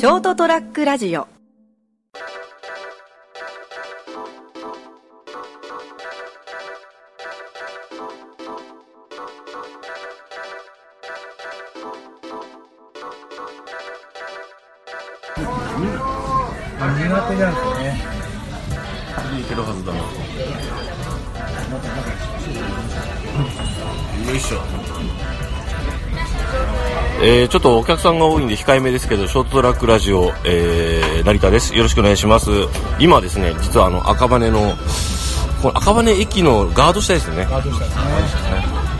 ショートトラックラジオ。苦手なんですよね。いけるはずだなよいしょえー、ちょっとお客さんが多いんで控えめですけどショートトラックラジオ、えー、成田です。よろしくお願いします。今ですね実はあの赤羽のこの赤羽駅のガード下ですよね。ガードしたですね。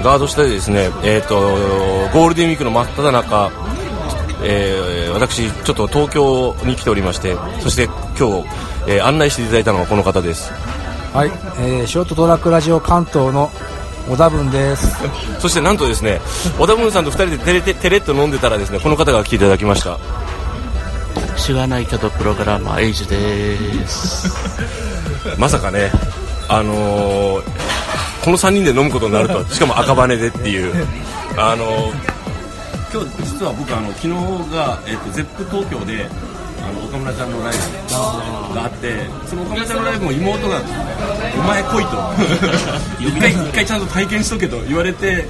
ガード下でですね、えー、とゴールデンウィークの真っ只中、えー私、ちょっと東京に来ておりましてそして今日、えー案内していただいたのはこの方です。はい、えー、ショートトラックラジオ関東の小田文です。そしてなんとですね小田文さんと2人でテレテテレッと飲んでたらですねこの方が来ていただきましたしがないけどプログラマーエイジです。まさかね、あのーこの3人で飲むことになるとはしかも赤羽でっていう、あのー今日実は僕あの昨日が、えっとゼップ東京であの岡村ちゃんのライブがあってその岡村ちゃんのライブも妹が「お前来い」と。一回一回ちゃんと体験しとけと言われて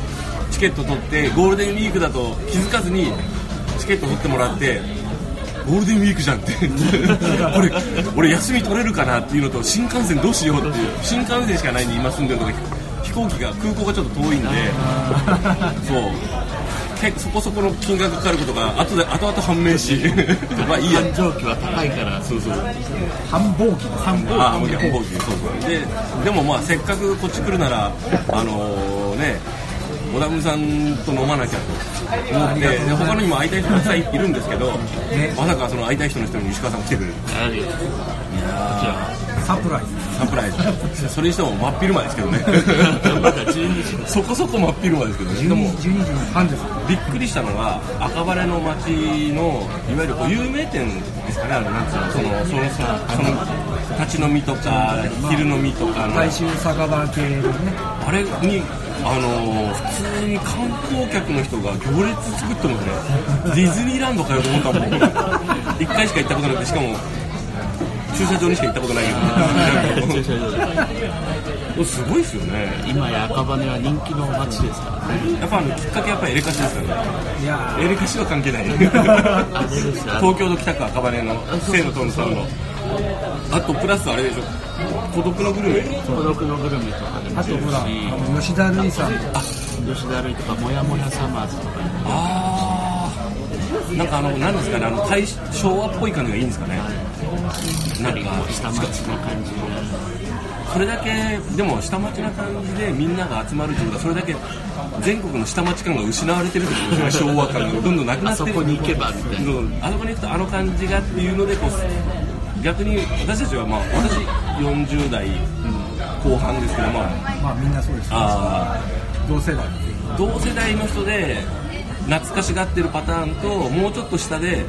チケット取ってゴールデンウィークだと気づかずにチケット取ってもらってゴールデンウィークじゃんって。俺俺休み取れるかなっていうのと新幹線どうしようっていう新幹線しかないんで今住んでるとこ飛行機が空港がちょっと遠いんでそう。そこそこの金額かかることが後で後々判明し まあいいや。繁盛期は高いから、そうそう。繁忙期。繁ああ、もう繁忙期。そうそう。ででもまあせっかくこっち来るならあのね小田文さんと飲まなきゃと思ってで他にも会いたい人たくさんいるんですけど、まさかその会いたい人の一人に石川さん来てくれるあるよ。サプライズ。サプライズそれにしても真っ昼間ですけどねまだ12時そこそこ真っ昼間ですけどねでも12時半です。びっくりしたのが赤羽の町のいわゆるこう有名店ですかねあのなんつうのそのそのさその立ち飲みとか昼飲みとかの大衆酒場系のね。あれに、あのー普通に観光客の人が行列作ってますね。ディズニーランドかよと思ったもん。一回しか行ったことなくて、しかも、駐車場にしか行ったことないけど。すごいですよね。今や赤羽は人気の街ですからね。やっぱあの、きっかけやっぱエレカシですよね。いやエレカシは関係ない。東京の北区赤羽の清野トンさんの。あと、プラスあれでしょ。孤独のグルメ。孤独のグルメとかでもあとほら、吉田類さん吉田類とか、もやもやサマーズとかあー。なんかあの、なんですかね、あの、大昭和っぽい感じがいいんですかね。なんか、下町な感じそれだけでも下町な感じでみんなが集まるってことはそれだけ全国の下町感が失われてるってことですね昭和感がどんどんなくなあってるそこに行けばみたいな。あそこに行くとあの感じがっていうのでこう逆に私たちはまあ私40代後半ですけどまあまあみんなそうですよ。あ同世代。ー同世代の人で懐かしがってるパターンともうちょっと下で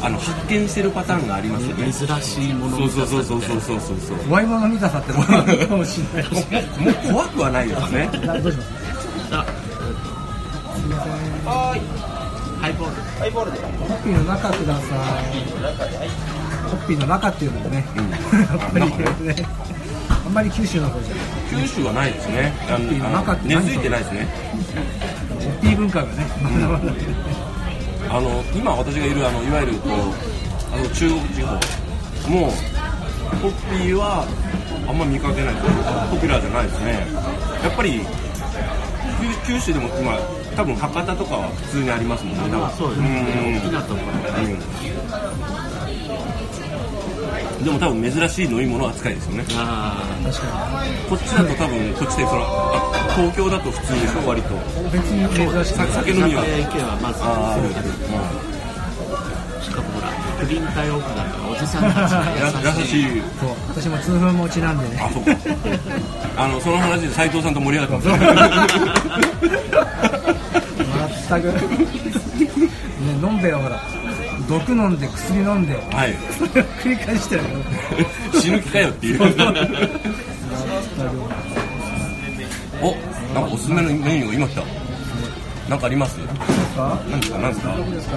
あの発見してるパターンがありますよね。珍しいものそうそうそうそうそうそうそう。そう怖いもの見たさってのがあるかもしれない。し。もう怖くはないですね。などうします？あハイボール。ホッピーの中ください。ホッピーの中っていうのもね、やっぱりね、あんまり九州の方じゃない。九州はないですね。あの根付いてないですね。ホッピー文化がね、まだまだ。あの今私がいるあのいわゆるこうあの中国地方。もホッピーはあんま見かけない。ポピュラーじゃないですね。やっぱり九九州でも今多分博多とかは普通にありますもんね。多分そうですね。大きなところ。うんでも多分珍しい飲み物扱いですよねあ確かこっちだと多分こっちでそのあ東京だと普通でしょ割とに。別に珍しい。さ酒あ。飲みは居酒屋行けばまず、あーしかもほら、プリン体オフだからおじさんたちが優しい。優しいそう、私も痛風持ちなんでね。あ、そうか。あの、その話で斉藤さんと盛り上がってます。全く。ね、飲んべよ、ほら。毒飲んで、薬飲んで。はい。それを繰り返してるよ。死ぬ気かよっていう。お、なんかおすすめのメニューが今来た。なんかあります？か？何ですか？何ですか？